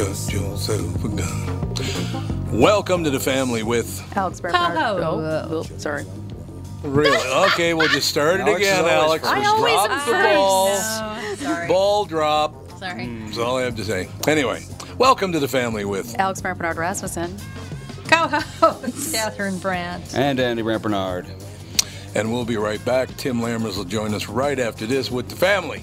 got yourself a gun. Welcome to the family with. Alex Bernard. Co-host. Oh, uh, oh, sorry. Really? Okay, we'll just start it Alex is again, always Alex. first. I always Drop am the first. ball. No, sorry. Ball drop. Sorry. Hmm, that's all I have to say. Anyway, welcome to the family with. Alex Bernard Rasmussen. Co-host Catherine Brandt. And Andy Brant Bernard. And we'll be right back. Tim Lammers will join us right after this with the family.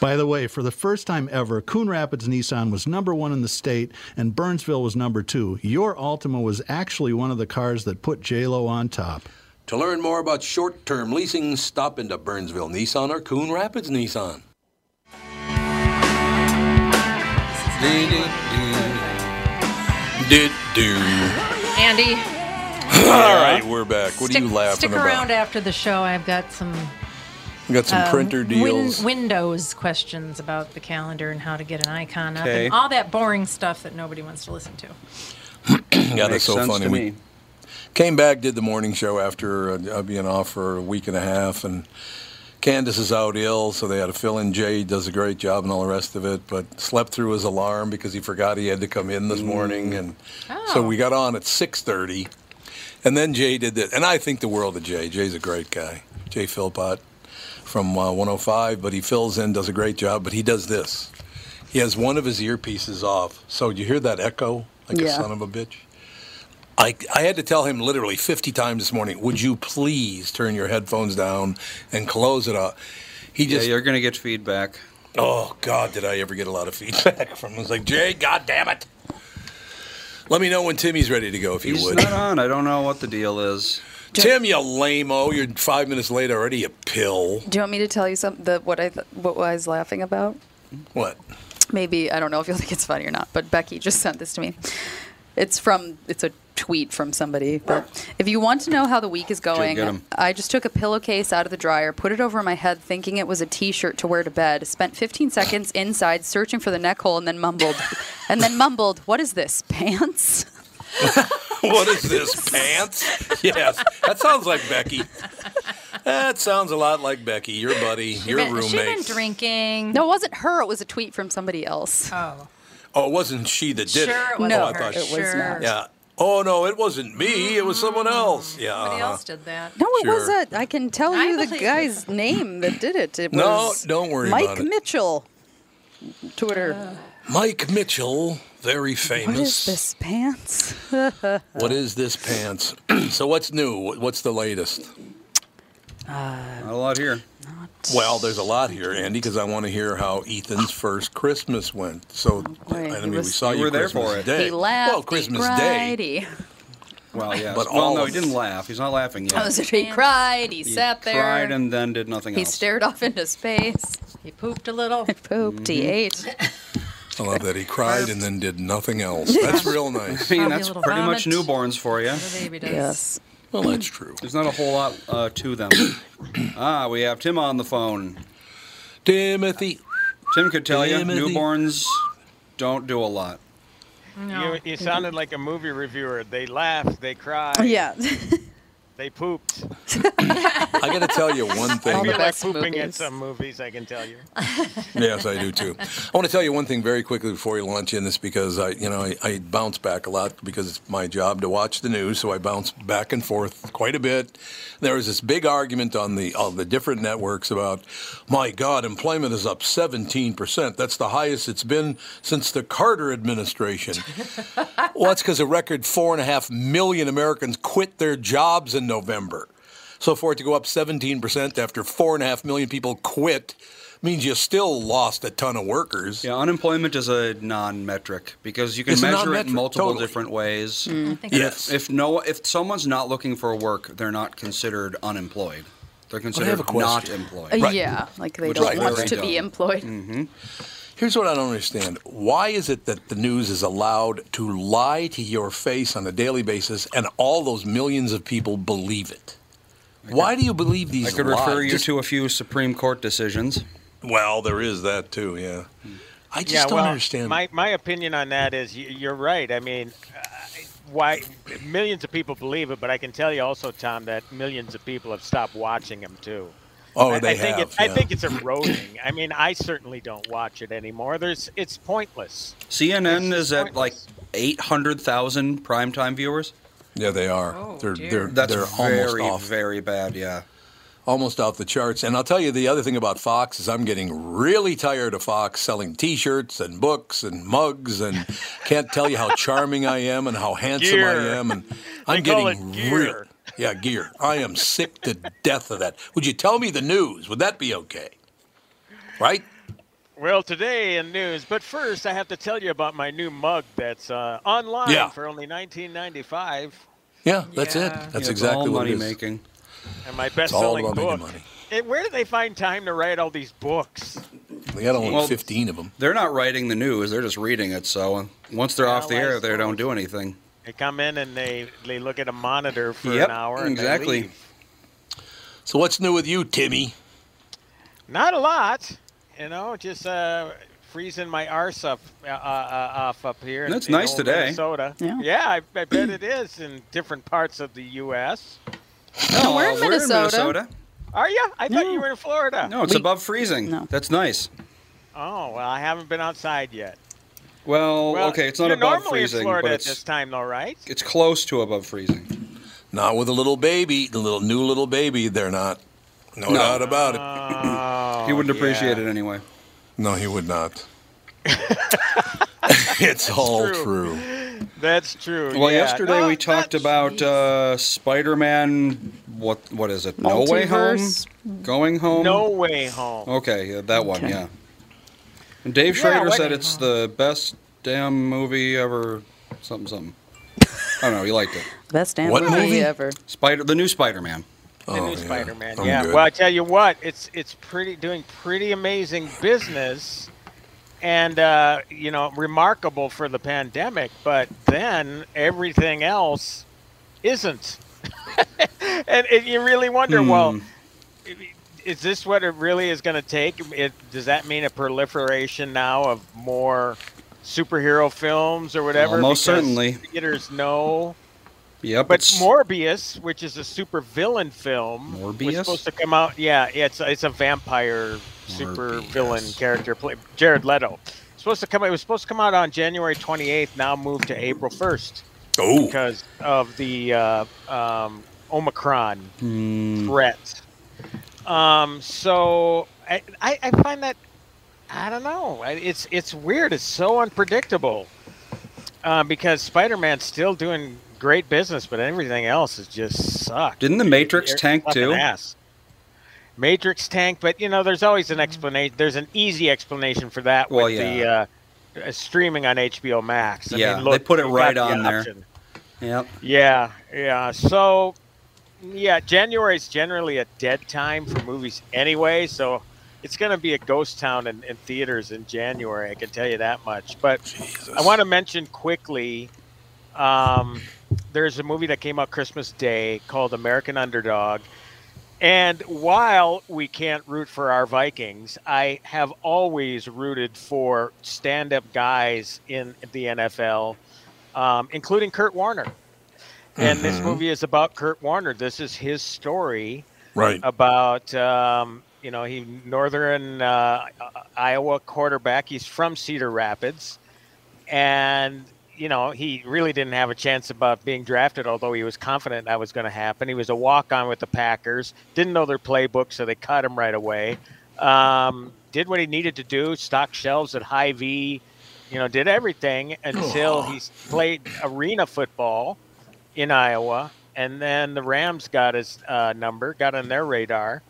By the way, for the first time ever, Coon Rapids Nissan was number one in the state, and Burnsville was number two. Your Altima was actually one of the cars that put JLo on top. To learn more about short-term leasing, stop into Burnsville Nissan or Coon Rapids Nissan. Andy, All right, we're back. What stick, are you laughing stick about? around after the show. I've got some We got some um, printer win- deals. Windows questions about the calendar and how to get an icon up Okay. and all that boring stuff that nobody wants to listen to. yeah, that's so funny. to We me. came back, did the morning show after uh, being off for a week and a half, and Candace is out ill, so they had to fill in. Jay does a great job and all the rest of it, but slept through his alarm because he forgot he had to come in this morning, and so Oh. we got on at six thirty, and then Jay did that, and I think the world of Jay. Jay's a great guy, Jay Philpott from uh, 105, but he fills in, does a great job, but he does this. He has one of his earpieces off, so you hear that echo like a son of a bitch. I, I had to tell him literally 50 times this morning, would you please turn your headphones down and close it up? He Yeah, just, you're going to get feedback. oh, God, did I ever get a lot of feedback from him. It's like, Jay, God damn it. Let me know when Timmy's ready to go, if you He's would. not on. I don't know what the deal is. Tim, you lame-o. You're five minutes late already, you pill. Do you want me to tell you something? The, what I th- what I was laughing about? What? Maybe I don't know if you'll think it's funny or not. But Becky just sent this to me. It's from it's a tweet from somebody. But if you want to know how the week is going. I just took a pillowcase out of the dryer, put it over my head, thinking it was a T-shirt to wear to bed. Spent 15 seconds inside searching for the neck hole, and then mumbled, and then mumbled, "What is this? Pants?" what is this, pants? Yes, that sounds like Becky. That sounds a lot like Becky, your buddy, your Been- She's been roommate. drinking. No, it wasn't her. It was a tweet from somebody else. Oh, Oh, it wasn't she that did sure it. it wasn't No, I thought it was sure. not. Yeah. Oh no, it wasn't me. It was someone else. Yeah. Somebody uh-huh. else did that. No, it Sure. was a. I can tell I you the believe guy's name that did it. It No, was don't worry Mike about it. Mitchell. Twitter. Mike Mitchell, very famous. what is this pants? What is this pants? so what's new? What's the latest? Not a lot here. Well, there's a lot here, Andy, because I want to hear how Ethan's first Christmas went. So, boy, I he mean, we saw You you were there Christmas for it. Day. He laughed. Well, Christmas Day. Day. Well, yes. But well, all no, he didn't laugh. He's not laughing yet. Oh, so he cried. He, He sat there. cried and then did nothing he else. stared off into space. He pooped a little. He pooped. He Mm-hmm. ate. I love that he cried and then did nothing else. That's real nice. I mean, that's little pretty much newborns for you. The baby does. Yes. Well, that's true. There's not a whole lot uh, to them. ah, we have Tim on the phone. Timothy. Tim could tell you newborns don't do a lot. No. You, you sounded like a movie reviewer. They laugh, they cry. Yeah. they pooped. I got to tell you one All I the thing. feel like best pooping at movies. some movies, I can tell you. Yes, I do too. I want to tell you one thing very quickly before you launch in this because I, you know, I, I bounce back a lot because it's my job to watch the news, so I bounce back and forth quite a bit. There was this big argument on the on the different networks about, my God, employment is up 17 percent. That's the highest it's been since the Carter administration. well, that's because a record four and a half million Americans quit their jobs in November. So for it to go up 17% after four and a half million people quit means you still lost a ton of workers. Yeah, unemployment is a non-metric because you can It's measure it in multiple totally. different ways. Mm, I think Yes. If no, if someone's not looking for work, they're not considered unemployed. They're considered a not question. employed. Uh, right. Yeah. Like they Which don't is want very to be dumb. employed. Mm-hmm. Here's what I don't understand. Why is it that the news is allowed to lie to your face on a daily basis and all those millions of people believe it? Why do you believe these I could lies? refer you Just- to a few Supreme Court decisions. Well, there is that too, yeah. I just yeah, don't well, understand. My, my opinion on that is you're right. I mean, uh, why millions of people believe it, but I can tell you also, Tom, that millions of people have stopped watching them too. Oh, I, they I think have. It, I think it's eroding. I mean, I certainly don't watch it anymore. There's, it's pointless. CNN It's is at like pointless. 800,000 primetime viewers. Yeah, they are. Oh, they're dear. they're That's they're very, almost off very bad. Yeah. almost off the charts. And I'll tell you the other thing about Fox is I'm getting really tired of Fox selling T-shirts and books and mugs and can't tell you how charming I am and how handsome I am and I'm They call getting it gear. real. Yeah, gear. I am sick to death of that. Would you tell me the news? Would that be okay? Right? Well, today in news, but first I have to tell you about my new mug that's uh, online Yeah. for only 19.95, Yeah, that's Yeah. it. That's Yeah, it's exactly all what money it is. making. and my best-selling about book. making money. And where do they find time to write all these books? They got only Well, 15 of them. They're not writing the news; they're just reading it. So once they're off the air, they don't do anything. They come in and they they look at a monitor for Yep, an hour. And they exactly. leave. So what's new with you, Timmy? Not a lot, you know. Just uh, freezing my arse up uh, uh, off up here. in- That's in nice old today. Minnesota. Yeah. I, I bet it is in different parts of the U.S. No, we're in Minnesota. Are you? I thought No. you were in Florida. No, it's We- above freezing. No. That's nice. Oh well, I haven't been outside yet. Well, Well, okay, it's not you're above normally freezing, in Florida but at this it's time, though, right? it's close to above freezing. Not with a little baby, the little new little baby. They're not. No, No. doubt about it. Oh, he wouldn't appreciate yeah. it anyway. No, he would not. it's all true. true. That's true. Well, yeah. yesterday No, we talked about uh, Spider-Man. What what is it? No Way Home. Going Home. No way home. Okay, yeah, that one. Yeah. And Dave Yeah, Schrader what- said it's the best damn movie ever. Something something. I don't know. He liked it. Best damn What movie, movie? ever. Spider, the new Spider-Man. The Oh, new yeah. Spider-Man. I'm Yeah. good. Well, I tell you what, it's it's pretty doing pretty amazing business, and uh, you know remarkable for the pandemic. But then everything else isn't, and, and you really wonder, well, Hmm. Is this what it really is going to take? It, does that mean a proliferation now of more superhero films or whatever? Almost Because certainly. Theaters know. Yep. But Morbius, which is a super villain film, was Morbius? supposed to come out. Yeah, it's it's a vampire super Morbius. villain character. Play, Jared Leto. Supposed to come. It was supposed to come out on January 28th. Now moved to April 1st Oh, because of the uh, um, Omicron Hmm. threat. Um, so I, I I find that I don't know. It's it's weird. It's so unpredictable. Uh, because Spider-Man's still doing great business, but everything else is just sucked. Didn't the Matrix They're tank too? ass. Matrix tank, but you know, there's always an explanation. There's an easy explanation for that Well, with the uh, uh, streaming on HBO Max. I Yeah, mean, they put it you got right the on there. option. Yep. Yeah, yeah. So, yeah, January is generally a dead time for movies anyway. So, it's going to be a ghost town in, in theaters in January. I can tell you that much. But Jesus. I want to mention quickly. Um, there's a movie that came out Christmas Day called American Underdog. And while we can't root for our Vikings, I have always rooted for stand up guys in the NFL, um, including Kurt Warner. And this movie is about Kurt Warner. This is his story Right. about um, you know he northern uh, Iowa quarterback. He's from Cedar Rapids, and you know he really didn't have a chance about being drafted. Although he was confident that was going to happen. He was a walk on with the Packers. Didn't know their playbook, so they cut him right away. Um, did what he needed to do. Stocked shelves at Hy-Vee. You know, did everything until he played arena football in Iowa, and then the Rams got his uh, number, got on their radar,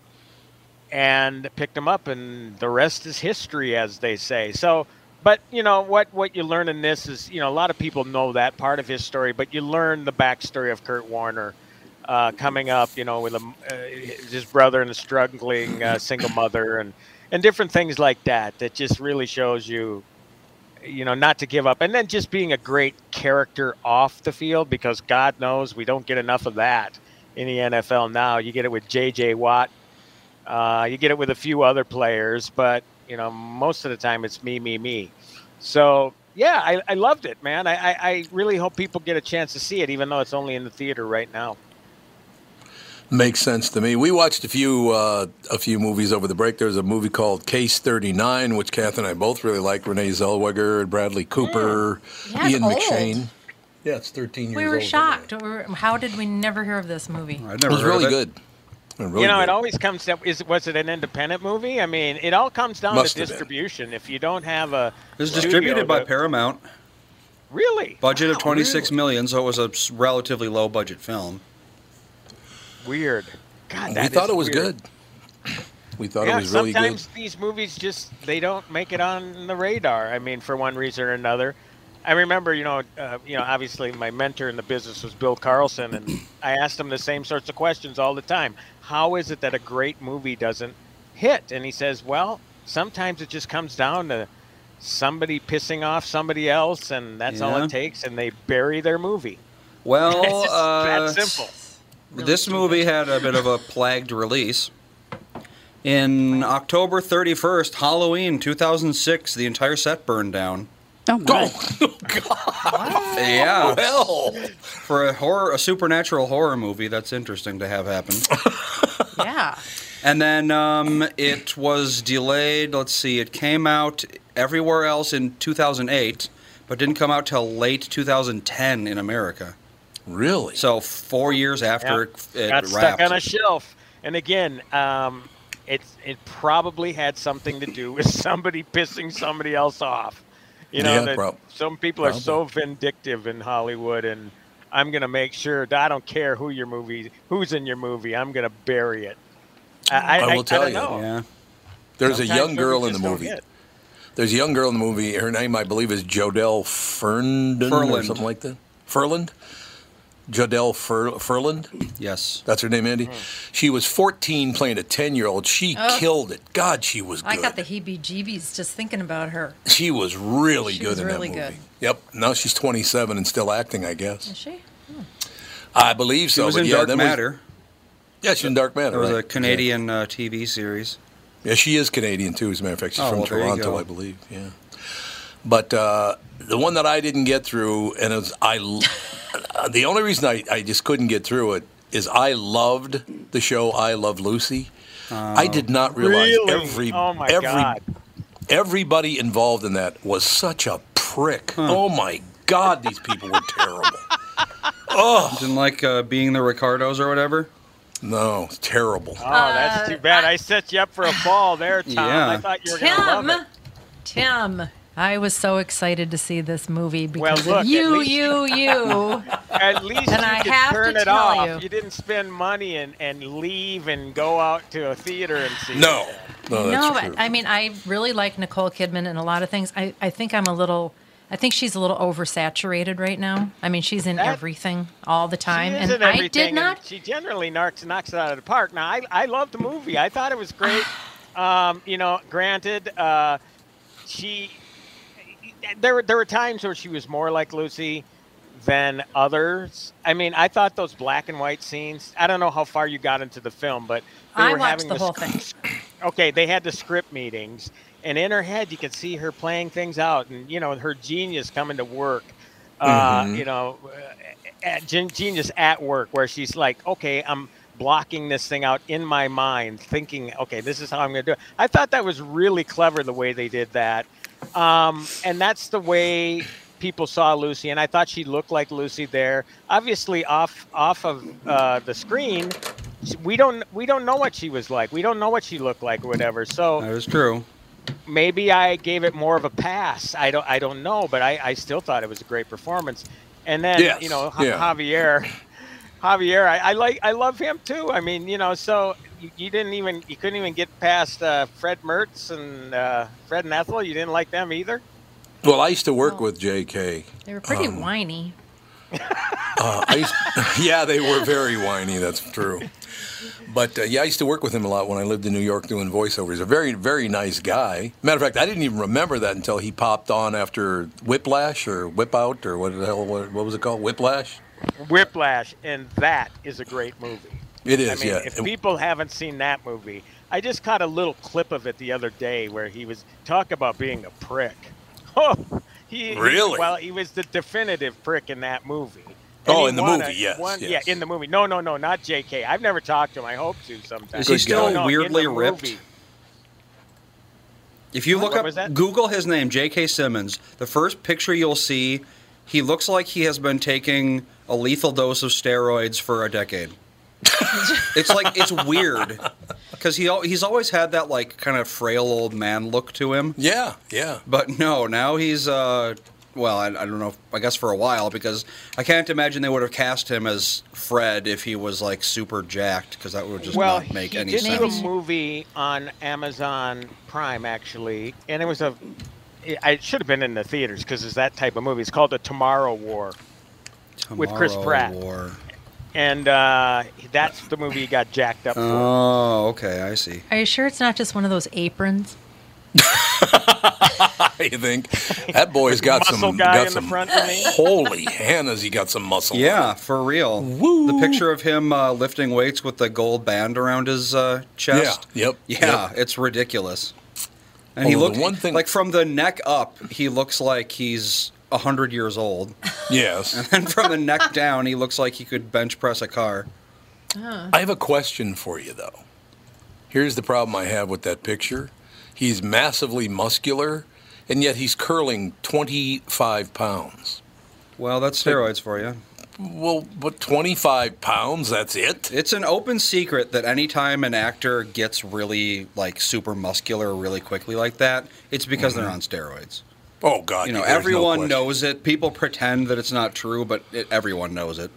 and picked him up, and the rest is history, as they say. So, but you know what? What you learn in this is, you know, a lot of people know that part of his story, but you learn the backstory of Kurt Warner. Uh, coming up, you know, with a, uh, his brother and a struggling uh, single mother, and and different things like that. That just really shows you you know, not to give up, and then just being a great character off the field because God knows we don't get enough of that in the NFL now. You get it with J.J. Watt, uh, you get it with a few other players, but you know, most of the time it's me, me, me. So yeah, I, I loved it, man. I, I, I really hope people get a chance to see it, even though it's only in the theater right now. Makes sense to me. We watched a few uh, a few movies over the break. There's a movie called Case 39, which Kath and I both really like. Renee Zellweger, Bradley Cooper, Yeah, Ian old. McShane. Yeah, it's 13 years We old. were shocked. We were- How did we never hear of this movie? I'd It never was heard really it. good. Really you know, good. it always comes down. Is was it an independent movie? I mean, it all comes down Must to have been. distribution. If you don't have a It was distributed by to- Paramount. Really? Budget of Wow, twenty six million, so it was a relatively low budget film. Weird. God, we thought it was weird. good. We thought yeah, it was really good. sometimes these movies just they don't make it on the radar. I mean, for one reason or another. I remember, you know, uh, you know, obviously my mentor in the business was Bill Carlson, and I asked him the same sorts of questions all the time. How is it that a great movie doesn't hit? And he says, well, sometimes it just comes down to somebody pissing off somebody else, and that's all it takes, and they bury their movie. Well, It's just uh, that simple. This movie had a bit of a plagued release. In October 31st, Halloween 2006, the entire set burned down. Oh my! God! Yeah, Hell, for a horror, a supernatural horror movie, that's interesting to have happen. Yeah. And then um, it was delayed. Let's see, it came out everywhere else in 2008, but didn't come out till late 2010 in America. Really? So four years after it, it got stuck wrapped. on a shelf. And again, um, it it probably had something to do with somebody pissing somebody else off. You know, Yeah, that prob- some people are so vindictive in Hollywood, and I'm gonna make sure that I don't care who your movie, who's in your movie, I'm gonna bury it. I, I will tell don't you. know. yeah. There's Sometimes a young girl in the movie. There's a young girl in the movie. Her name, I believe, is Jodelle Ferndon or something like that. Ferland? Jodelle Fur- Ferland? Yes. That's her name, Andy. Hmm. She was 14 playing a 10 year old. She Oh. killed it. God, she was good. I got the heebie-jeebies just thinking about her. she was really She good was in really that movie. good. Yep. Now she's 27 and still acting, I guess. Is she? I believe She so. was but in yeah, Dark that was- Matter. yeah, she's in Dark Matter. It was a right. Canadian uh, TV series. Yeah, she is Canadian too. As a matter of fact, she's Oh, from well, there you Toronto, go. I believe. Yeah, but uh, the one that I didn't get through, and it was I, l- the only reason I, I just couldn't get through it is I loved the show I Love Lucy. I did not realize Really? every oh my every God! everybody involved in that was such a prick. Oh my God, these people were terrible. Didn't like uh, being the Ricardos or whatever. No, it's terrible. Oh, that's too bad. I set you up for a fall there, Tom. Yeah. I thought you were gonna love Tim. it. Tim. I was so excited to see this movie Well, because look, of you, least- you, you. At least And you I could have to it tell off. you. You. didn't spend money and, and leave and go out to a theater and see. No, it. no, that's no, true. but I mean, I really like Nicole Kidman in a lot of things. I, I think I'm a little I think she's a little oversaturated right now. I mean, she's in That- everything all the time, She is and in I did not. She generally knocks knocks it out of the park. Now, I I love the movie. I thought it was great. um, you know, granted, uh, she there were there were times where she was more like Lucy than others. I mean, I thought those black and white scenes. I don't know how far you got into the film, but they I were watched having the the whole sc- thing. okay, they had the script meetings, and in her head, you could see her playing things out, and you know, her genius coming to work. Uh, Mhm. You know, uh, at, genius at work, where she's like, okay, I'm blocking this thing out in my mind, thinking, okay, this is how I'm going to do it. I thought that was really clever the way they did that, um, and that's the way people saw Lucy, and I thought she looked like Lucy there. Obviously, off off of uh, the screen, we don't we don't know what she was like. We don't know what she looked like, or whatever. So That is true. maybe I gave it more of a pass. I don't I don't know, but I, I still thought it was a great performance. And then Yes, you know yeah. Javier, Javier, I, I like I love him too. I mean, you know, so you, you didn't even you couldn't even get past uh, Fred Mertz and uh, Fred and Ethel. You didn't like them either. Well, I used to work Oh. with J.K. They were pretty Um, whiny. Uh, I used, yeah, they were very whiny. That's true. But uh, yeah, I used to work with him a lot when I lived in New York doing voiceovers. A very, very nice guy. Matter of fact, I didn't even remember that until he popped on after Whiplash or Whip Out or what the hell? What, what was it called? Whiplash. Whiplash, and that is a great movie. It is. I mean, yeah. if And- people haven't seen that movie, I just caught a little clip of it the other day where he was talk about being a prick. Oh, he he- Really? well, he was the definitive prick in that movie. Oh, in the won movie, yes, won- yes. Yeah, in the movie. No, no, no, not J.K. I've never talked to him. I hope to sometime. Is he still guy. No, weirdly the ripped? movie. If you look What up. Google his name, J.K. Simmons. The first picture you'll see, he looks like he has been taking a lethal dose of steroids for a decade. it's like it's weird because he he's always had that like kind of frail old man look to him. yeah, yeah. But no, now he's uh well, I, I don't know. If, I guess for a while because I can't imagine they would have cast him as Fred if he was like super jacked because that would just well, not make he any did sense. do a movie on Amazon Prime actually, and it was a. It, it should have been in the theaters because it's that type of movie. It's called The Tomorrow War. With Chris Pratt. War. and uh, that's the movie he got jacked up for. Oh, okay, I see. Are you sure it's not just one of those aprons? I think that boy's got some. guy got in the some. front for me. Holy Hannah's, he got some muscle. Yeah, for real. Woo. The picture of him uh, lifting weights with the gold band around his uh, chest. Yeah, yep, Yeah, yep. it's ridiculous. And he Although looks the one thing- like from the neck up, he looks like he's hundred years old, Yes. and from the neck down, he looks like he could bench press a car. I have a question for you, though. Here's the problem I have with that picture. He's massively muscular, and yet he's curling 25 pounds. Well, that's steroids for you. Well, but 25 pounds, that's it? It's an open secret that anytime an actor gets really like super muscular really quickly like that, it's because they're mm-hmm. on steroids. Oh, God. You know, there's no everyone knows it. People pretend that it's not true, but it, everyone knows it.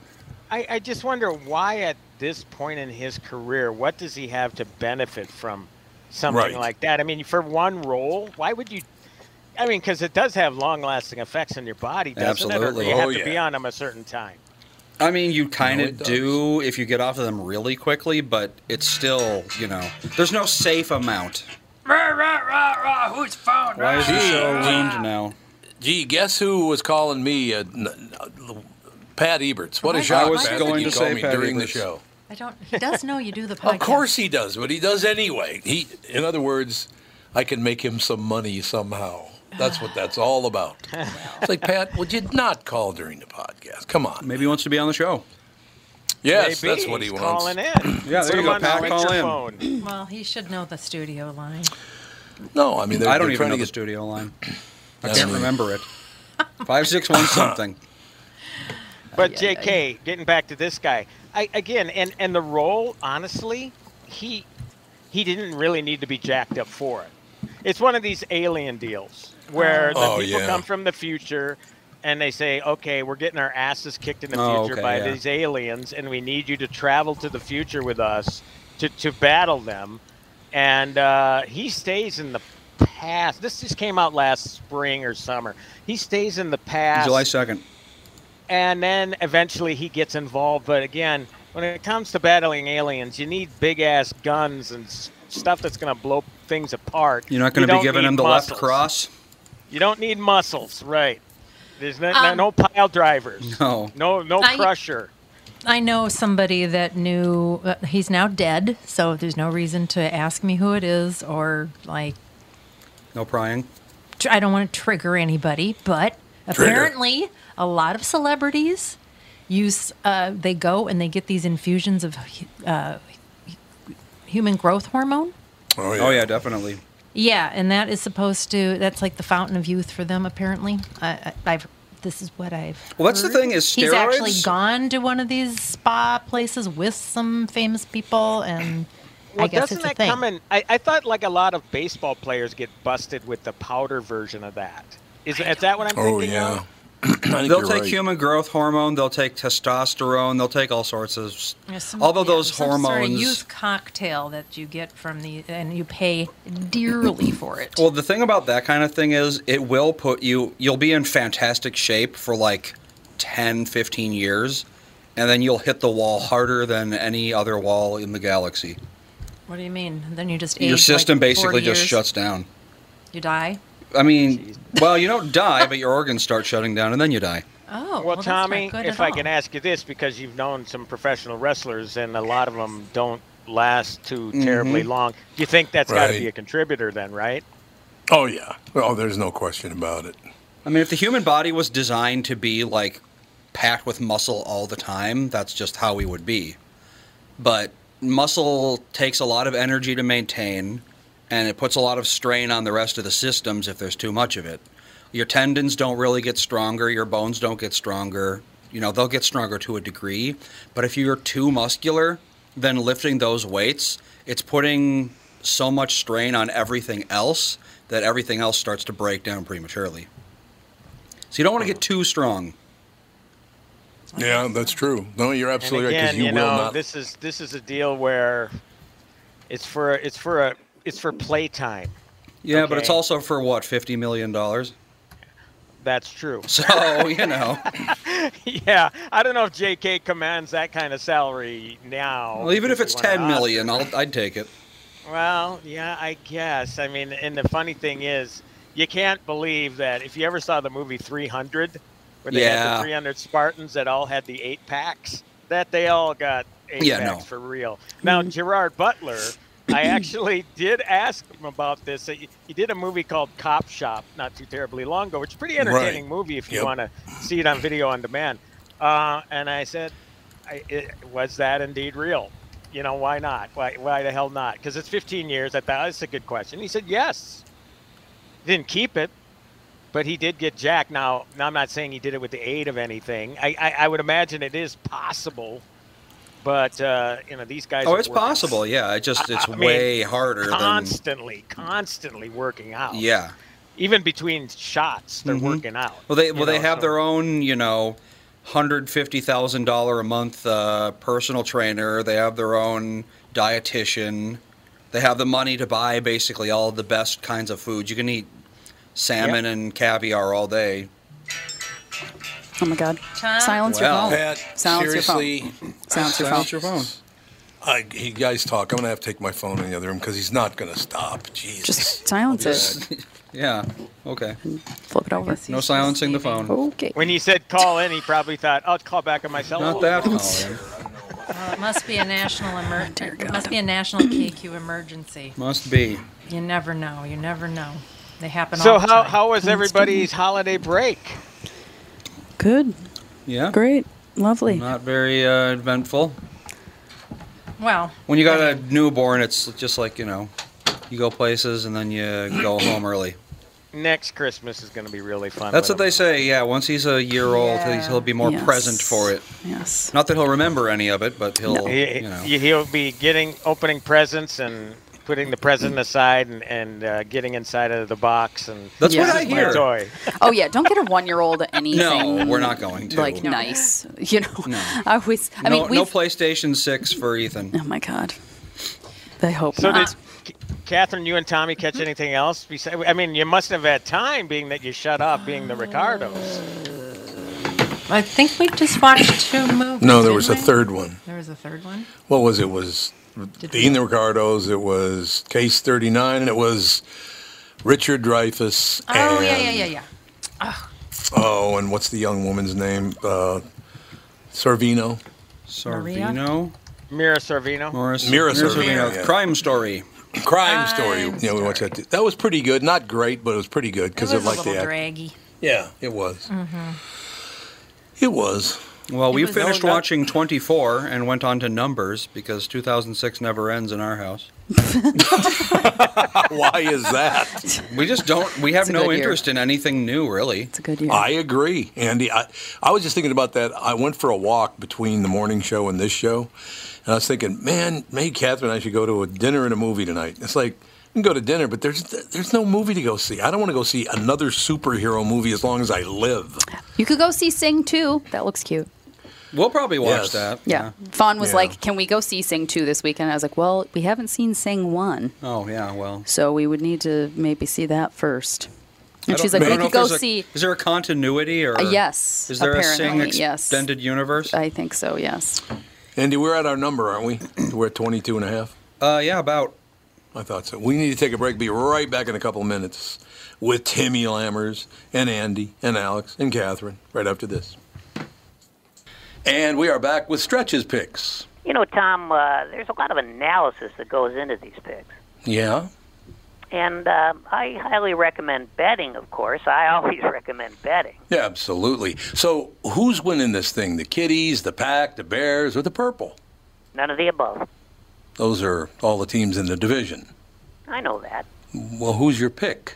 I, I just wonder why at this point in his career, what does he have to benefit from something Right. like that? I mean, for one role, why would you? I mean, because it does have long-lasting effects on your body, doesn't it? Or Absolutely. do you oh, have Oh, to be on them a certain time? I mean, you kind of it does. do if you get off of them really quickly, but it's still, you know, there's no safe amount. Whose phone? Why is he so Gee. ruined now? Gee, guess who was calling me? Uh, n- n- Pat Eberts. What Oh a shock, I was Pat, going to called say me Pat during the show. I don't. He does know you do the podcast. Of course he does, but he does anyway. He, in other words, I can make him some money somehow. That's what that's all about. It's like Pat, would you not call during the podcast? Come on. Maybe he wants to be on the show. Yes, Maybe that's what he he's wants. calling in. Yeah, there Put you him go, on Pat, the call in. microphone. Well, he should know the studio line. No, I mean they're, I don't they're even trying know to the get studio line. I I can't mean- remember it. Five six one something. But Ay, ay, J.K., getting back to this guy, I again, and and the role, honestly, he he didn't really need to be jacked up for it. It's one of these alien deals where oh, the Oh, people yeah. come from the future and they say, "Okay, we're getting our asses kicked in the Oh, future okay, by yeah. these aliens, and we need you to travel to the future with us to to battle them." And uh, he stays in the past. This just came out last spring or summer. He stays in the past. July 2nd. and then eventually he gets involved. But again, when it comes to battling aliens, you need big ass guns and stuff that's going to blow things apart. You're not going to be giving him the muscles. left cross? You don't need muscles, right? There's no, Um, no pile drivers. No. No, no I- crusher. I know somebody that knew. Uh, he's now dead, so there's no reason to ask me who it is or like. No prying? tr- I don't want to trigger anybody, but apparently a lot of celebrities use. Uh, they go and they get these infusions of uh, human growth hormone. Oh yeah. Oh, yeah, definitely. Yeah, and that is supposed to. That's like the fountain of youth for them. Apparently, I, I, I've. This is what I've. Well, that's the thing is steroids. he's actually gone to one of these spa places with some famous people, and Well, I guess doesn't it's a that thing. come in? I, I thought like a lot of baseball players get busted with the powder version of that. Is, is that what I'm Oh thinking? yeah. Of? I think They'll take right. human growth hormone. They'll take testosterone. They'll take all sorts of. There's some- all of yeah, those some Sort of youth cocktail that you get from the, and you pay dearly for it. Well, the thing about that kind of thing is it will put you, you'll be in fantastic shape for like 10, 15 years, and then you'll hit the wall harder than any other wall in the galaxy. what do you mean? Then you just Your system like, basically 40 just years? shuts down. You die. I mean, well, you don't die, but your organs start shutting down, and then you die. Oh, Well, that's not Tommy, if at I can ask you this, because you've known some professional wrestlers, and a lot of them don't last too terribly Mm-hmm. long. Do you think that's got to be a contributor then, right? Oh yeah. Oh, there's no question about it. I mean, if the human body was designed to be like packed with muscle all the time, that's just how we would be. But muscle takes a lot of energy to maintain, and it puts a lot of strain on the rest of the systems if there's too much of it. Your tendons don't really get stronger, your bones don't get stronger. You know, they'll get stronger to a degree, but if you're too muscular, then lifting those weights, it's putting so much strain on everything else that everything else starts to break down prematurely. So you don't want to get too strong. Yeah, that's true. No, you're And absolutely right because you, you, will know, not. this is this is a deal where it's for it's for a it's for playtime. Yeah, but it's also for what, fifty million dollars? That's true. So you know, yeah, I don't know if J.K. commands that kind of salary now. well, even if it's he won an ten million. I'll, I'd take it. Well, yeah, I guess. I mean, and the funny thing is, you can't believe that if you ever saw the movie 300, where they had the 300 Spartans that all had the eight packs, that they all got eight Yeah, packs no. for real. Now, mm-hmm. Gerard Butler, I actually did ask him about this. He he did a movie called Cop Shop not too terribly long ago, which is a pretty entertaining movie if you Yep. want to see it on video on demand. Uh, and I said, I, it, was that indeed real? You know, why not? Why, why the hell not? Because it's 15 years. I thought that's a good question. He said yes. Didn't keep it, but he did get Jack. Now, now I'm not saying he did it with the aid of anything. I, I, I would imagine it is possible, but uh, you know these guys. Oh, it's possible. Yeah, it just it's I mean, way harder than. constantly, constantly working out. Yeah. Even between shots, they're Mhm. working out. Well, they well they have so- their own you know, hundred fifty thousand dollar a month uh, personal trainer. They have their own dietitian. They have the money to buy basically all the best kinds of foods. You can eat salmon and caviar all day. Oh my God. Tom? Silence Well. your phone. Pat, Silence your phone. seriously, Silence your phone. Silence your phone. I, he guys talk. I'm gonna have to take my phone in the other room because he's not gonna stop. Jesus. Just silence it. Yeah. Okay. Flip it over. No silencing the phone. Okay. When he said call in, he probably thought, "I'll call back on my cell Not phone." that Colin. Well, it must be a national emergency. Dear It God. must be a national KQ emergency. Must be. You never know. You never know. They happen So all the how time. how was everybody's holiday break? Good. Yeah. Great. Lovely. Not very uh, eventful. Well, When you got a newborn, it's just like you know, you go places and then you go home early. Next Christmas is going to be really fun. That's with what they him. say. Yeah, once he's a year old, he's, he'll be more Yes. present for it. Yes. Not that he'll remember any of it, but he'll, He, you know. he- he'll be getting opening presents and putting the present aside and, and uh, getting inside of the box and That's Yeah. what I hear. toy. Oh yeah. Don't get a one-year-old anything. No, we're not going to. Like nice. You know. No. I always. I no, mean, we've. no PlayStation 6 for Ethan. oh my God. I hope So not. did Catherine, you and Tommy catch anything else? Besides, I mean, you must have had time, being that you shut up, being the Ricardos. I think we just watched two movies. No, there didn't was a we? third one. There was a third one. What was it? it was Did Being the Ricardos. It was Case 39, and it was Richard Dreyfuss. Oh and, yeah, yeah, yeah, yeah. Oh, and what's the young woman's name? Uh, Sorvino. Maria? Sorvino. Mira Sorvino. Morris. Mira Sorvino, yeah. Crime Story. Crime Story. Crime Yeah, we watched that. too. That was pretty good. Not great, but it was pretty good It because was it a like little the act- draggy. Yeah, it was. It was. Well, It we finished No, no. watching 24 and went on to numbers because 2006 never ends in our house. Why is that? We just don't. We have It's a no good year. interest in anything new, really. It's a good year. I agree, Andy. I, I was just thinking about that. I went for a walk between the morning show and this show, and I was thinking, man, maybe Catherine and I should go to a dinner and a movie tonight. It's like we can go to dinner, but there's there's no movie to go see. I don't want to go see another superhero movie as long as I live. You could go see Sing 2. That looks cute. We'll probably watch Yes. that. Yeah. Fawn was Yeah. like, "Can we go see Sing 2 this weekend?" I was like, "Well, we haven't seen Sing 1, Oh yeah. Well. so we would need to maybe see that first. And she's like, "We could go there's a- see." Is there a continuity or? Uh, yes. Is there a Sing apparently, yes. extended universe? I think so. Yes. Andy, we're at our number, aren't we? We're at 22 and a half. Uh, yeah, about. I thought so. We need to take a break. Be right back in a couple of minutes with Timmy Lammers and Andy and Alex and Catherine right after this. And we are back with stretches picks. You know, Tom, uh, there's a lot of analysis that goes into these picks. Yeah. And uh, I highly recommend betting, of course. I always recommend betting. Yeah, absolutely. So who's winning this thing? The Kitties, the Pack, the Bears, or the Purple? None of the above. Those are all the teams in the division. I know that. Well, who's your pick?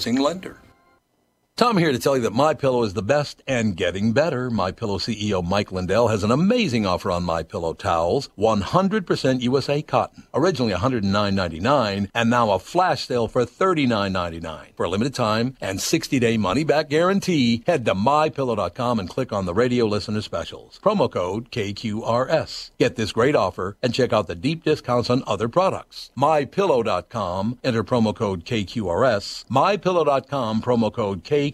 lender. Tom here to tell you that My Pillow is the best and getting better. My Pillow CEO Mike Lindell has an amazing offer on My Pillow towels, 100% USA cotton, originally $109.99 and now a flash sale for $39.99. For a limited time and 60-day money back guarantee, head to mypillow.com and click on the radio listener specials. Promo code KQRS. Get this great offer and check out the deep discounts on other products. mypillow.com, enter promo code KQRS. mypillow.com promo code KQRS.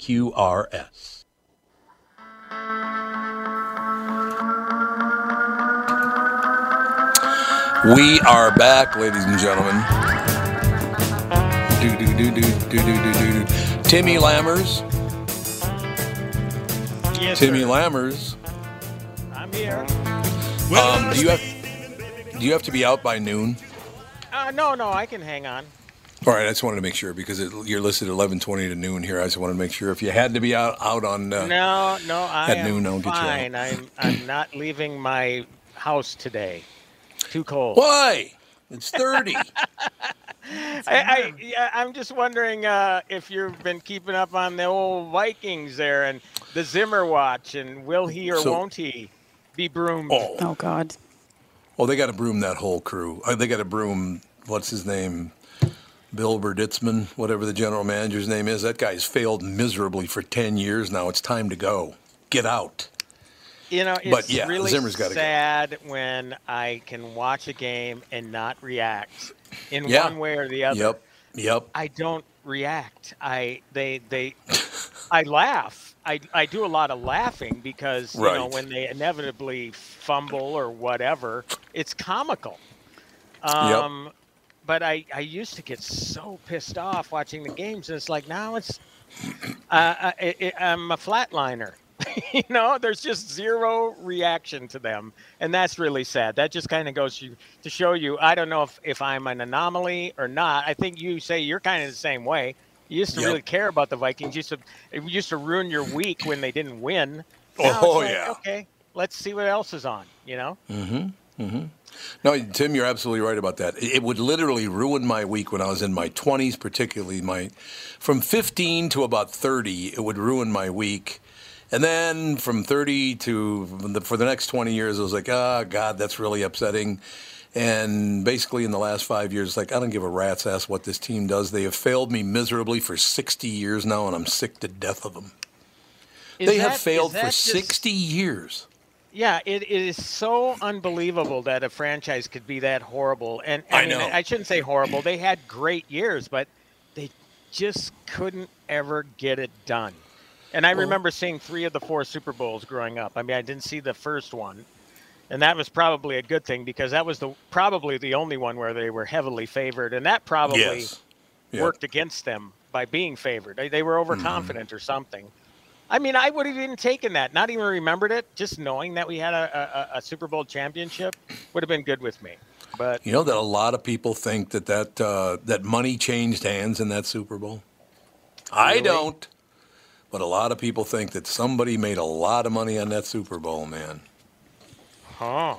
We are back, ladies and gentlemen. Do do do do do do do. do. Timmy Lammers. Yes, Timmy sir. Lammers. I'm here. Um, do you have do you have to be out by noon? Uh, no, no, I can hang on. All right, I just wanted to make sure because it, you're listed 11:20 to noon here. I just wanted to make sure if you had to be out out on. Uh, No, no, I At am noon, I'll get you out. fine. I'm I'm not leaving my house today. Too cold. Why? It's 30. I, I yeah, I'm just wondering uh, if you've been keeping up on the old Vikings there and the Zimmer watch and will he or So- won't he? be broomed. Oh, Oh God. well, they got to broom that whole crew. Uh, They got to broom. What's his name? Bill Berditzman, whatever the general manager's name is. That guy's failed miserably for ten years now. It's time to go. Get out. You know, it's But, yeah, really Zimmer's gotta go. sad when I can watch a game and not react in Yeah. one way or the other. Yep. Yep. I don't react. I they they I laugh. I I do a lot of laughing because you know when they inevitably fumble or whatever, it's comical. Um but I I used to get so pissed off watching the games and it's like now it's uh, I, I, I'm a flatliner. you know, there's just zero reaction to them, and that's really sad. That just kind of goes to, to show you. I don't know if, if I'm an anomaly or not. I think you say you're kind of the same way. You used to Yep. really care about the Vikings. You used to it used to ruin your week when they didn't win. Now Oh, like, yeah. Okay, let's see what else is on. You know. No, Tim, you're absolutely right about that. It would literally ruin my week when I was in my 20s, particularly my from 15 to about 30. It would ruin my week, and then from 30 to for the next 20 years, I was like, ah, God, that's really upsetting. And basically, in the last five years, like I don't give a rat's ass what this team does. They have failed me miserably for 60 years now, and I'm sick to death of them. Is they that- have failed for just- 60 years. Yeah, it, it is so unbelievable that a franchise could be that horrible. And I I, mean, know. I shouldn't say horrible. They had great years, but they just couldn't ever get it done. And I remember seeing three of the four Super Bowls growing up. I mean, I didn't see the first one, and that was probably a good thing because that was the probably the only one where they were heavily favored, and that probably Yes. Yeah. worked against them by being favored. They, they were overconfident mm-hmm. or something. I mean, I would have even taken that, not even remembered it. Just knowing that we had a, a, a Super Bowl championship would have been good with me. But You know that a lot of people think that that uh, that money changed hands in that Super Bowl. I don't, but a lot of people think that somebody made a lot of money on that Super Bowl, man, huh.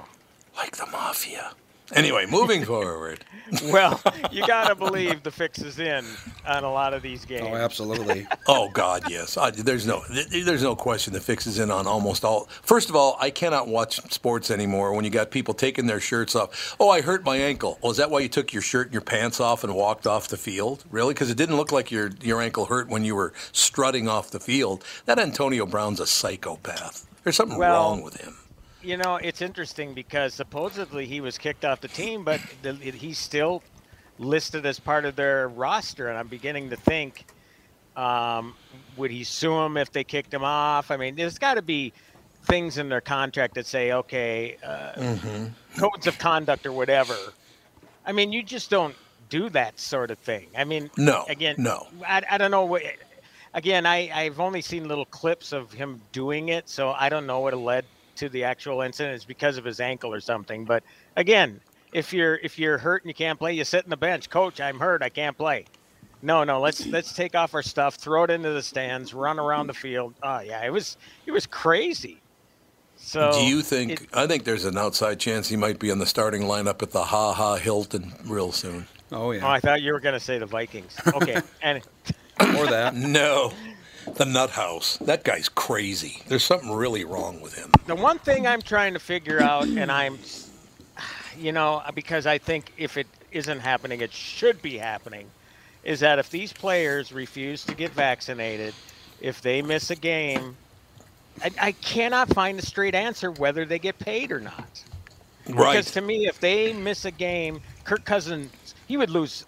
like the mafia. Anyway, moving forward. Well, you gotta believe the fix is in on a lot of these games. Oh, absolutely. Oh God, yes. I, there's no, there's no question. The fix is in on almost all. First of all, I cannot watch sports anymore when you got people taking their shirts off. Oh, I hurt my ankle. Oh, is that why you took your shirt and your pants off and walked off the field? Really? Because it didn't look like your your ankle hurt when you were strutting off the field. That Antonio Brown's a psychopath. There's something Well, wrong with him. You know, it's interesting because supposedly he was kicked off the team, but the, he's still listed as part of their roster, and I'm beginning to think, um, would he sue him if they kicked him off? I mean, there's got to be things in their contract that say, okay, uh, Mm-hmm. codes of conduct or whatever. I mean, you just don't do that sort of thing. I mean, No, again, no. I, I don't know what. Again, I, I've only seen little clips of him doing it, so I don't know what led to the actual incident. It's because of his ankle or something. But again, if you're if you're hurt and you can't play, you sit in the bench. Coach, I'm hurt. I can't play. No, no. Let's let's take off our stuff, throw it into the stands, run around the field. Oh yeah, it was it was crazy. So Do you think? it- I think there's an outside chance he might be in the starting lineup at the Ha Ha Hilton real soon. Oh Oh, yeah. I thought you were going to say the Vikings. Okay, and or that. No, the Nut House. That guy's crazy. There's something really wrong with him. the one thing I'm trying to figure out, and I'm, you know, because I think if it isn't happening, it should be happening, is that if these players refuse to get vaccinated, if they miss a game, I, I cannot find a straight answer whether they get paid or not. Right. Because to me, if they miss a game, Kirk Cousins, he would lose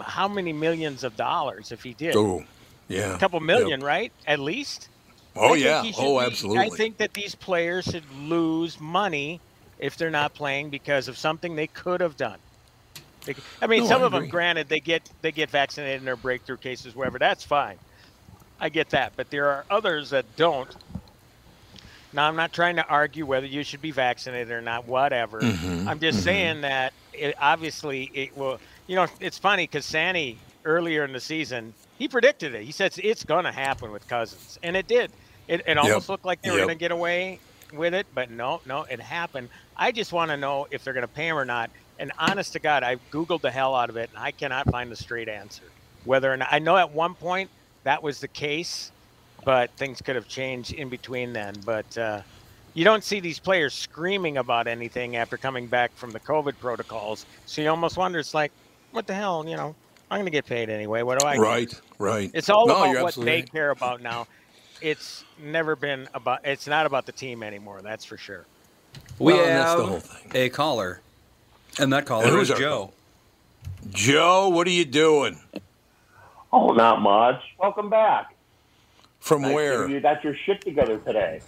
how many millions of dollars if he did? Oh, yeah. A couple Yep. million, right? At least. Oh I yeah. Oh, be- absolutely. I think that these players should lose money if they're not playing because of something they could have done. They- I mean, No, some I of them, granted, they get they get vaccinated in their breakthrough cases, wherever. That's fine. I get that, but there are others that don't. Now, I'm not trying to argue whether you should be vaccinated or not. Whatever. Mhm, I'm just mhm. saying that it, obviously it will. You know, it's funny because Sandy earlier in the season he predicted it. He said it's going to happen with Cousins, and it did. It, it almost looked like they were Yep. going to get away with it, but no, no, it happened. I just want to know if they're going to pay him or not. And honest to God, I googled the hell out of it, and I cannot find the straight answer. Whether or not I know at one point that was the case, but things could have changed in between then. But uh, you don't see these players screaming about anything after coming back from the COVID protocols. So you almost wonder, it's like, what the hell, you know? I'm going to get paid anyway. What do I? get? Right, right. It's all No, about what they right. care about now. It's never been about. It's not about the team anymore. That's for sure. We Well, and that's have the whole thing. a caller, and that caller And is who's our Joe. Joe, what are you doing? Oh, not much. Welcome back. From Nice where? You got your shit together today.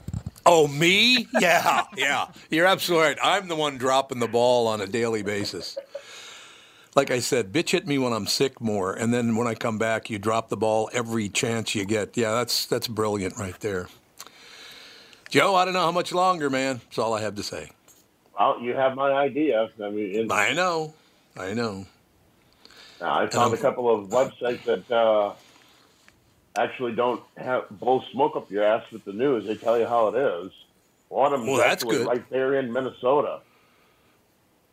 Oh, me? Yeah, yeah. You're absolutely right. I'm the one dropping the ball on a daily basis. Like I said, bitch hit me when I'm sick more, and then when I come back, you drop the ball every chance you get. Yeah, that's that's brilliant right there. Joe, I don't know how much longer, man. That's all I have to say. Well, you have my idea. I mean, I know, I know. I found a couple of websites that uh, actually don't have blow smoke up your ass with the news. They tell you how it is. One of them Well, is that's good. right there in Minnesota.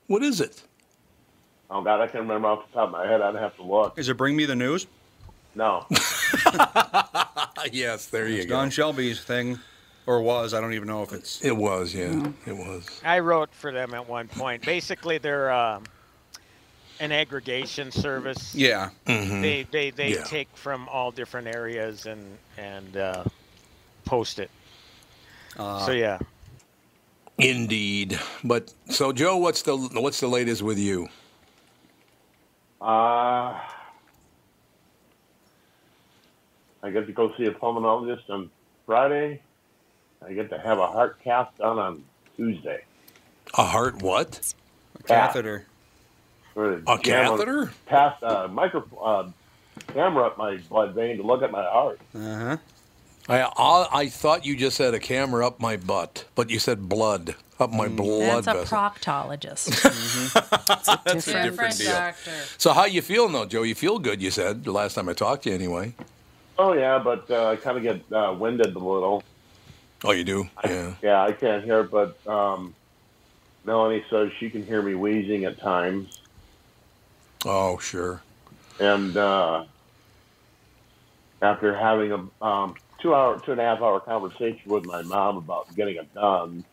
What is it? Oh God, I can't remember off the top of my head. I'd have to look. Is it Bring Me the News? No. yes, there you It's go. Don Shelby's thing, or was. I don't even know if it's. It was, yeah, it was. I wrote for them at one point. Basically, they're um, an aggregation service. Yeah. Mhm. They they they Yeah. take from all different areas and and uh, post it. Uh, so yeah. Indeed. But so, Joe, what's the what's the latest with you? Uh, I get to go see a pulmonologist on Friday. I get to have a heart cath done on Tuesday. A heart what? A catheter. For A catheter? Pass uh, micro uh, camera up my blood vein to look at my heart. Uh huh. I, I I thought you just said a camera up my butt, but you said blood up my blood That's a vessel. proctologist. That's a different deal. doctor. So how you feeling though, Joe? You feel good? You said the last time I talked to you, anyway. Oh yeah, but uh, I kind of get uh, winded a little. Oh, you do? Yeah. Yeah, I can't hear, but um, Melanie says she can hear me wheezing at times, Oh, sure. and uh, after having a um, two hour, two and a half hour conversation with my mom about getting it done,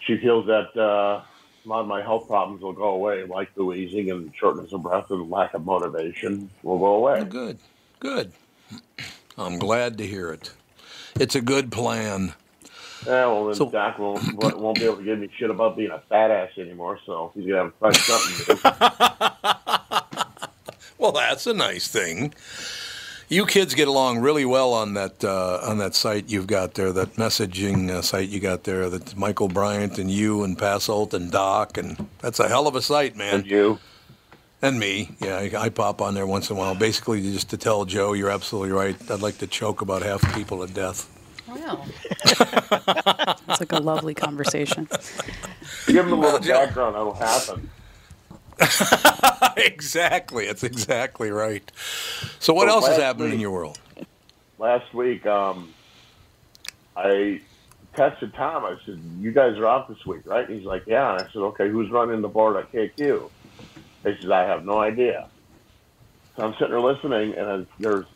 she feels that uh, a lot of my health problems will go away, like the wheezing and shortness of breath and lack of motivation will go away. Oh, good. Good. I'm glad to hear it. It's a good plan. Yeah, well, then So- Doc won't, won't be able to give me shit about being a fat ass anymore, so he's gonna have to find something to. Well, that's a nice thing. You kids get along really well on that uh, on that site you've got there, that messaging uh, site you got there. That Michael Bryant and you and Passolt and Doc, and that's a hell of a site, man. And you. And me, yeah, I, I pop on there once in a while, basically just to tell Joe you're absolutely right. I'd like to choke about half the people to death. Wow. It's like a lovely conversation. Give him a little background that'll happened. exactly, that's exactly right. So what So else is happening in your world? Last week, um, I texted Tom. I said, "You guys are off this week, right?" And he's like, "Yeah." And I said, "Okay, who's running the board at KQ?" He says, "I have no idea." So I'm sitting there listening, and uh, there's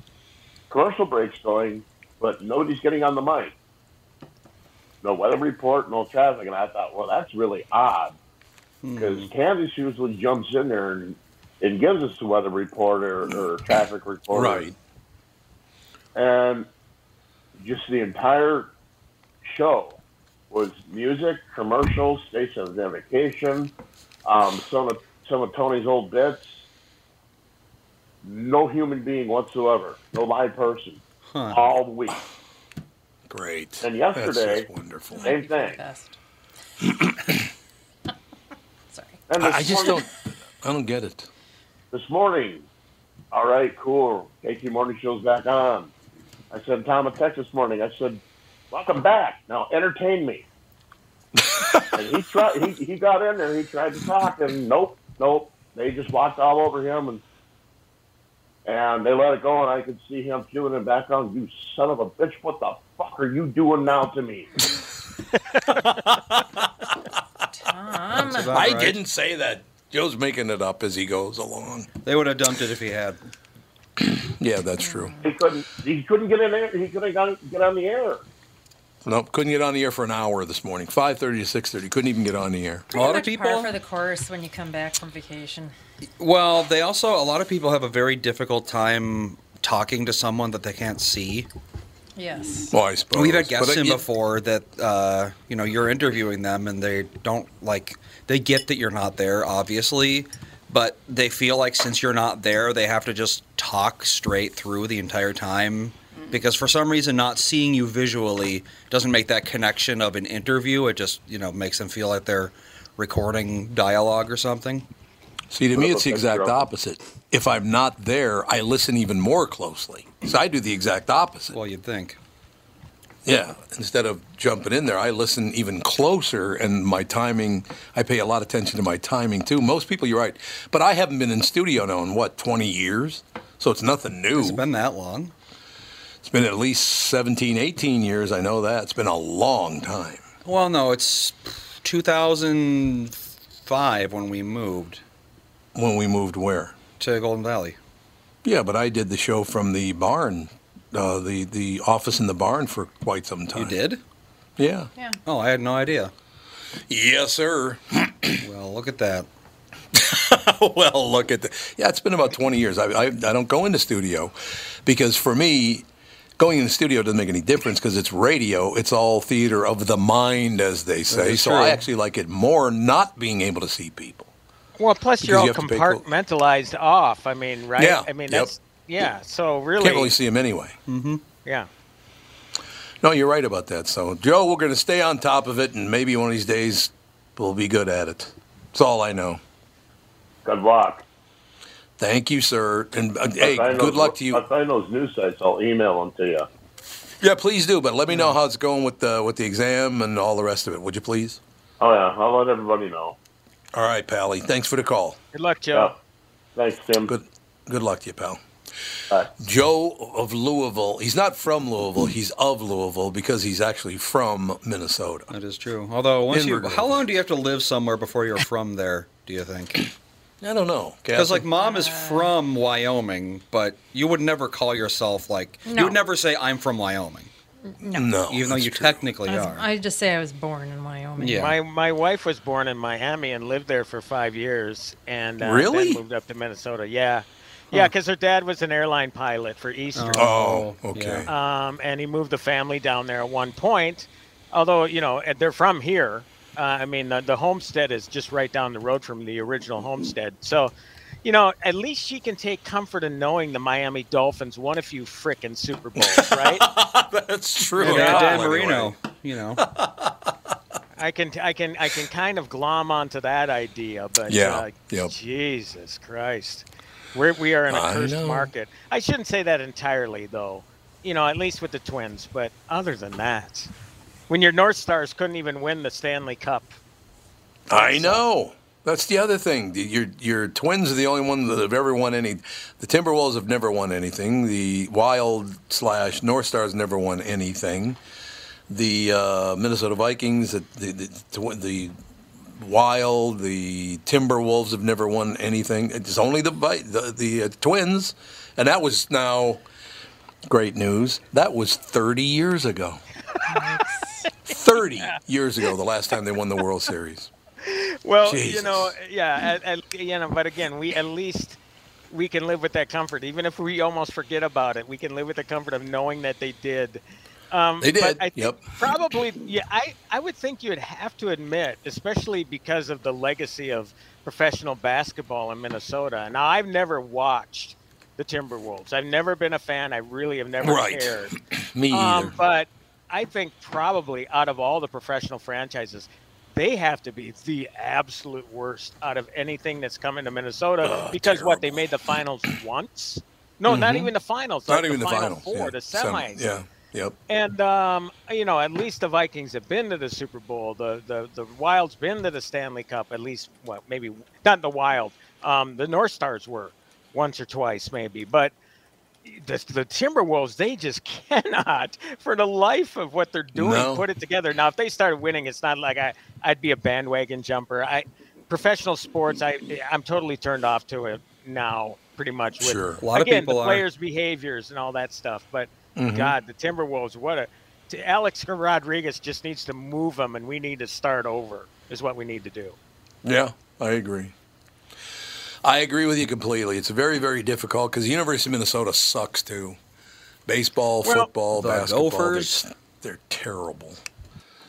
commercial breaks going, but nobody's getting on the mic. No weather report, no traffic, and I thought, well, that's really odd because Kansas usually jumps in there and, and gives us the weather report or, or traffic report. Right. And just the entire show was music, commercials, station identification, um, some of some of Tony's old bits. No human being whatsoever, no live person, Huh. all week. Great. And That's yesterday, just wonderful. same thing. And I, I just morning- don't. I don't get it. this morning. All right, cool. KQ Morning Show's back on. I said, Tom, text this morning. I said, welcome back. Now entertain me. and he tried. He, he got in there. He tried to talk, and nope, nope. They just walked all over him, and and they let it go. And I could see him feeling in the background. You son of a bitch! What the fuck are you doing now to me? Tom. I right. didn't say that. Joe's making it up as he goes along. They would have dumped it if he had. Yeah, that's true. He couldn't. He couldn't get in there. He couldn't get on the air. Nope, couldn't get on the air for an hour this morning. 5:30 to 6:30, couldn't even get on the air. A lot of Pretty much par people. for the course when you come back from vacation. Well, they also a lot of people have a very difficult time talking to someone that they can't see. Yes. Well, I suppose We've had guests But, uh, in you- before that uh, you know you're interviewing them and they don't like they get that you're not there, obviously, but they feel like since you're not there, they have to just talk straight through the entire time because for some reason not seeing you visually doesn't make that connection of an interview. It just you know makes them feel like they're recording dialogue or something. See, to me, it's the exact opposite. If I'm not there, I listen even more closely. So I do the exact opposite. Well, you'd think. Yeah. Instead of jumping in there, I listen even closer, and my timing, I pay a lot of attention to my timing too. Most people, you're right. But I haven't been in studio now in oh, what, 20 years? So it's nothing new. It's been that long. It's been at least 17, 18 years. I know that. It's been a long time. Well, no, it's 2005 when we moved. When we moved where? To Golden Valley. Yeah, but I did the show from the barn, uh, the the office in the barn for quite some time. You did? Yeah. Yeah. Oh, I had no idea. Yes, sir. well, look at that. well, look at that. Yeah, it's been about 20 years. I, I, I don't go into studio because for me, going in the studio doesn't make any difference because it's radio. It's all theater of the mind, as they say. So true. I actually like it more not being able to see people. Well, plus you're all you have to pay clo- compartmentalized off. I mean, right? Yeah, I mean, yep. that's yeah. So really, Can't really see them anyway. Mm-hmm. yeah. No, you're right about that. So, Joe, we're going to stay on top of it, and maybe one of these days we'll be good at it. That's all I know. Good luck. Thank you, sir. And uh, hey, If I know- good luck to you. I know those news sites, I'll email them to you. Yeah, please do. But let me know how it's going with the with the exam and all the rest of it. Would you please? Oh yeah, I'll let everybody know. All right, Pally. Thanks for the call. Good luck, Joe. Thanks, Tim. Good. Good luck to you, pal. Joe of Louisville. He's not from Louisville. He's of Louisville because he's actually from Minnesota. That is true. Although, once you, how long do you have to live somewhere before you're from there? Do you think? I don't know. Because like mom is uh. from Wyoming, but you would never call yourself like no. you would never say I'm from Wyoming. No. No, even though you technically I, was- are. I just say I was born in Wyoming. Yeah. My my wife was born in Miami and lived there for five years, and uh, Really? then moved up to Minnesota. Yeah, yeah, because her dad was an airline pilot for Eastern. Oh, okay. Um, and he moved the family down there at one point. Although you know they're from here. Uh, I mean the, the homestead is just right down the road from the original homestead. So, you know, at least she can take comfort in knowing the Miami Dolphins won a few frickin' Super Bowls, right? That's true. Yeah, Yeah. Dan Anyway. Marino, you know. I can I can I can kind of glom onto that idea, but Yeah, uh, yep. Jesus Christ, we're we are in a I cursed know. market. I shouldn't say that entirely, though. You know, at least with the Twins, but other than that, when your North Stars couldn't even win the Stanley Cup, I know. That's the other thing. Your your Twins are the only ones that have ever won any. The Timberwolves have never won anything. The Wild slash North Stars never won anything. The uh, Minnesota Vikings, the the, the the Wild, the Timberwolves have never won anything. It's only the the, the uh, Twins, and that was now great news. That was 30 years ago. 30 years ago, the last time they won the World Series. Well, you know, yeah, at, at, you know, but again, we at least we can live with that comfort, even if we almost forget about it. We can live with the comfort of knowing that they did. Um, They but did, I yep. Probably, yeah. I I would think you would have to admit, especially because of the legacy of professional basketball in Minnesota. Now, I've never watched the Timberwolves. I've never been a fan. I really have never Right. cared. Me either. Um, but I think probably out of all the professional franchises, they have to be the absolute worst out of anything that's coming to Minnesota Oh, because what they made the finals once. No, not Mhm. even the finals. Not like even the, final finals. Four, yeah. the Sem- semis. yeah. Yep. And um, you know, at least the Vikings have been to the Super Bowl. The the the Wild's been to the Stanley Cup. At least, what maybe not the Wild. Um, the North Stars were once or twice, maybe. But the, the Timberwolves, they just cannot, for the life of what they're doing, No. put it together. Now, if they started winning, it's not like I I'd be a bandwagon jumper. I professional sports, I I'm totally turned off to it now, pretty much. With, Sure. A lot of again, people the are. players' behaviors and all that stuff. But Mhm. God, the Timberwolves, what a to Alex Rodriguez just needs to move them, and we need to start over. Is what we need to do. Yeah, I agree. I agree with you completely. It's very, very difficult because the University of Minnesota sucks too. Baseball, Well- football, The basketball. Gophers. They're, they're terrible.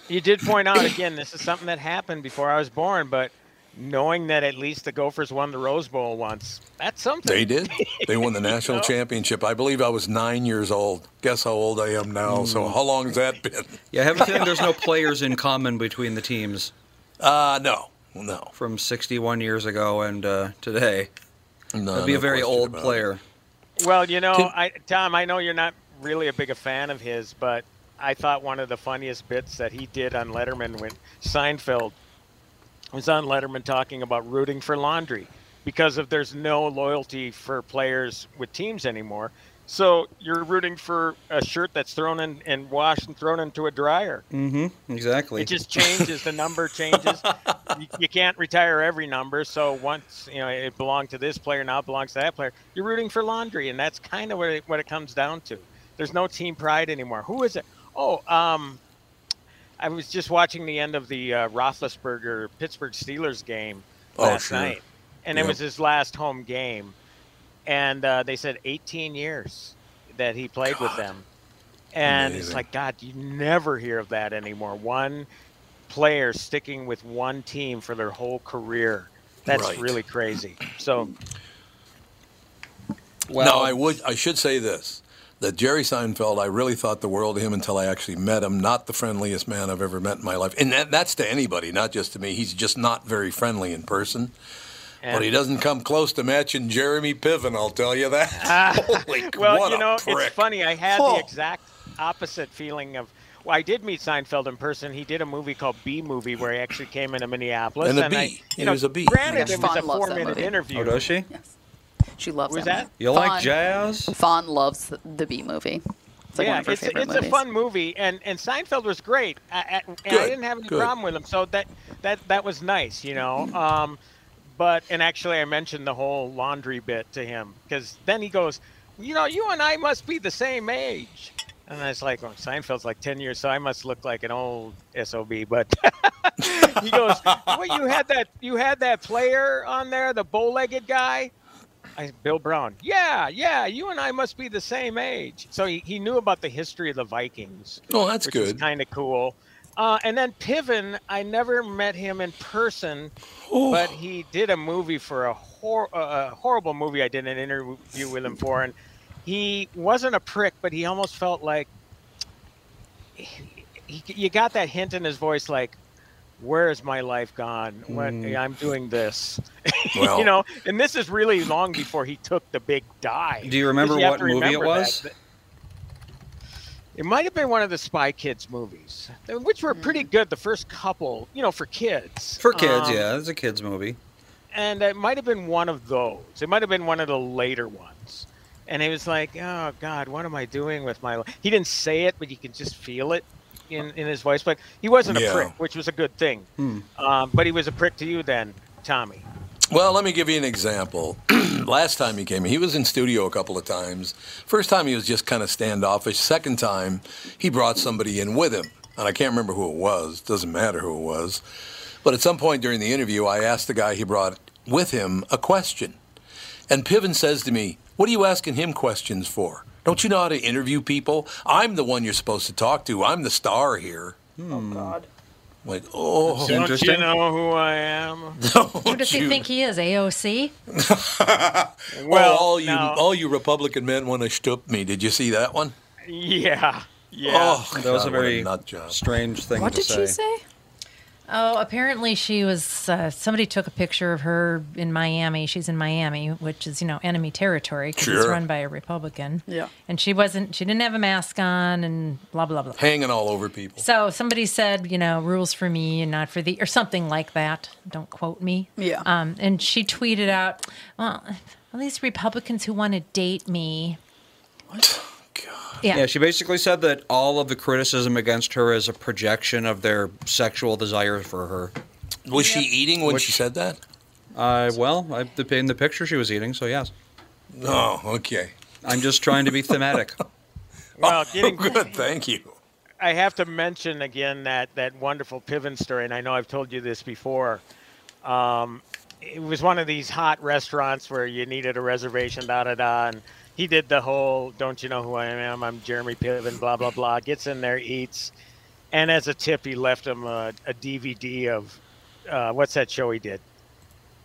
You did point out again, this is something that happened before I was born, but knowing that at least the Gophers won the Rose Bowl once, that's something. They did. They won the national know? championship. I believe I was nine years old. Guess how old I am now. Mm. So how long has that been? Yeah, I have a feeling there's no players in common between the teams. Uh no, no. From 61 years ago and uh, today. No, That'd be no a very old about it. player. Well, you know, Tim- I, Tom, I know you're not really a big a fan of his, but I thought one of the funniest bits that he did on Letterman when Seinfeld was on Letterman talking about rooting for laundry because if there's no loyalty for players with teams anymore. So you're rooting for a shirt that's thrown in and washed and thrown into a dryer. Mm-hmm. Exactly. It just changes. the number changes. you, you can't retire every number. So once you know it belonged to this player, now it belongs to that player. You're rooting for laundry, and that's kind of what it, what it comes down to. There's no team pride anymore. Who is it? Oh, um, I was just watching the end of the uh, Roethlisberger Pittsburgh Steelers game Oh, last sure. night, and Yep. it was his last home game, and uh, they said 18 years that he played with them. And it's like, God, you never hear of that anymore. One player sticking with one team for their whole career. That's Right. really crazy. So, now I would I should say this that Jerry Seinfeld I really thought the world of him until I actually met him. Not the friendliest man I've ever met in my life, and that, that's to anybody, not just to me. He's just not very friendly in person. But he doesn't come close to matching Jeremy Piven, I'll tell you that. Holy, well, what you a know, prick. it's funny. I had Oh. the exact opposite feeling of. Well, I did meet Seinfeld in person. He did a movie called Bee Movie where he actually came into Minneapolis. And a I, B. you He know, was a B. Granted, Yeah, it was a Fawn loves that four-minute movie. interview. Oh, does she? Yes. She loves Was him. that? You like jazz? Fawn loves the, the Bee movie. It's like yeah, one of her it's, favorite it's movies. a fun movie, and, and Seinfeld was great, I, I, and I didn't have any good. problem with him. So that that that was nice, you know. Um, but and actually, I mentioned the whole laundry bit to him because then he goes, you know, you and I must be the same age, and I was like, well, Seinfeld's like ten years, so I must look like an old sob. But he goes, well, you had that you had that player on there, the bow-legged guy. I, Bill Brown. Yeah, yeah, you and I must be the same age. So he, he knew about the history of the Vikings. Oh, that's good. Kind of cool. Uh, and then Piven, I never met him in person, Oh. but he did a movie for a, hor- a horrible movie. I did an interview with him for, and he wasn't a prick, but he almost felt like he, you got that hint in his voice, like, "Where is my life gone? When Mm. I'm doing this." Well- you know, and this is really long before he took the big dive. Do you remember what movie it was? that. It might have been one of the Spy Kids movies, which were pretty good. The first couple, you know, for kids. For kids, Um, yeah. It's a kids movie. And it might have been one of those. It might have been one of the later ones. And he was like, "Oh God, what am I doing with my life?" He didn't say it, but you could just feel it in, in his voice. But he wasn't Yeah. a prick, which was a good thing. Hmm. Um, but he was a prick to you then, Tommy. Well, let me give you an example. Last time he came, he was in studio a couple of times. First time he was just kind of standoffish. Second time, he brought somebody in with him, and I can't remember who it was. Doesn't matter who it was. But at some point during the interview, I asked the guy he brought with him a question, and Piven says to me, "What are you asking him questions for? Don't you know how to interview people? I'm the one you're supposed to talk to. I'm the star here." Hmm. Oh God. Like, oh, Don't interesting. you know who I am? Who does he think he is? AOC? well, all you now- all you Republican men want to stoop me. Did you see that one? Yeah, yeah. Oh, That was a what very nut job. strange thing What to did say. she say? Oh, apparently she was. Uh, somebody took a picture of her in Miami. She's in Miami, which is you know enemy territory because it's run by a Republican. Yeah. And she wasn't. She didn't have a mask on, and blah blah blah. Hanging all over people. So somebody said, you know, rules for me and not for thee, or something like that. Don't quote me. Yeah. Um, and she tweeted out, well, all these Republicans who want to date me. God. Yeah. Yeah, she basically said that all of the criticism against her is a projection of their sexual desire for her. Was she eating when Which- she said that? Uh, well, I, in the picture she was eating, so yes. Oh, okay. I'm just trying to be thematic. Well, getting Good, thank you. I have to mention again that that wonderful Piven story, and I know I've told you this before. Um, it was one of these hot restaurants where you needed a reservation, da da da, and he did the whole "Don't you know who I am? I'm Jeremy Piven," blah blah blah. Gets in there, eats, and as a tip, he left him a, a DVD of uh, what's that show he did?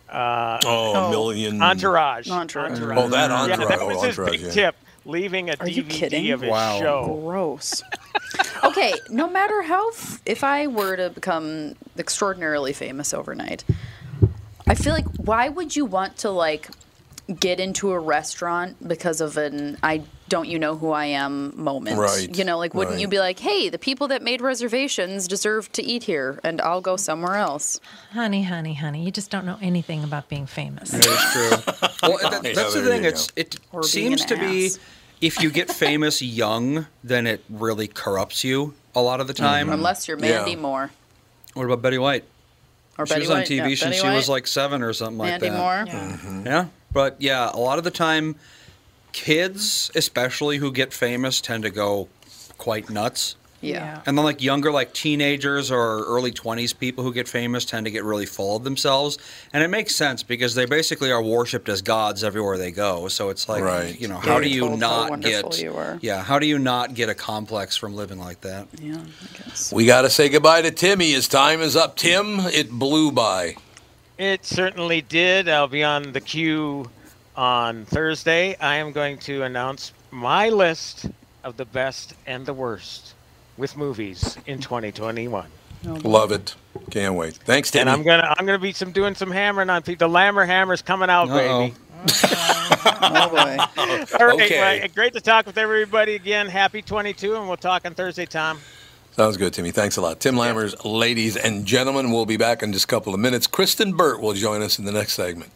Uh, Oh, a million- Entourage. Entourage. Oh, that Yeah, Entourage. that was Oh, his Entourage, big yeah. tip. Leaving a Are you DVD kidding? of his Wow. show. Gross. okay, no matter how, f- if I were to become extraordinarily famous overnight, I feel like why would you want to like get into a restaurant because of an I don't you know who I am moment? Right, You know, like wouldn't you be like, hey, the people that made reservations deserve to eat here, and I'll go somewhere else. Honey, honey, honey, you just don't know anything about being famous. That is true. well, that, Yeah, that's the thing. It's it Or seems an to be if you get famous young, then it really corrupts you a lot of the time. Unless you're Mandy Yeah. Moore What about Betty White? or she Betty was on White. TV yeah, since Betty she was like seven or something like Mandy that. Moore. Yeah. Yeah, but yeah, a lot of the time, kids, especially who get famous, tend to go quite nuts. Yeah. And then, like younger, like teenagers or early twenties people who get famous tend to get really full of themselves, and it makes sense because they basically are worshipped as gods everywhere they go. So it's like, Right. you know, Yeah, how do you're you told how not get? you are. Yeah, how do you not get a complex from living like that? Yeah, I guess. We got to say goodbye to Timmy. His time is up. Tim, it blew by. It certainly did. I'll be on the queue on Thursday. I am going to announce my list of the best and the worst with movies in 2021. Love it. Can't wait. Thanks, Timmy. And I'm gonna I'm gonna be some doing some hammering on people. The Lammer Hammer's coming out, Uh-oh. baby. Oh boy. All right, Okay. well, great to talk with everybody again. Happy 22, and we'll talk on Thursday, Tom. Sounds good, Timmy. Thanks a lot. Tim Lammers, ladies and gentlemen, we'll be back in just a couple of minutes. Kristen Burt will join us in the next segment.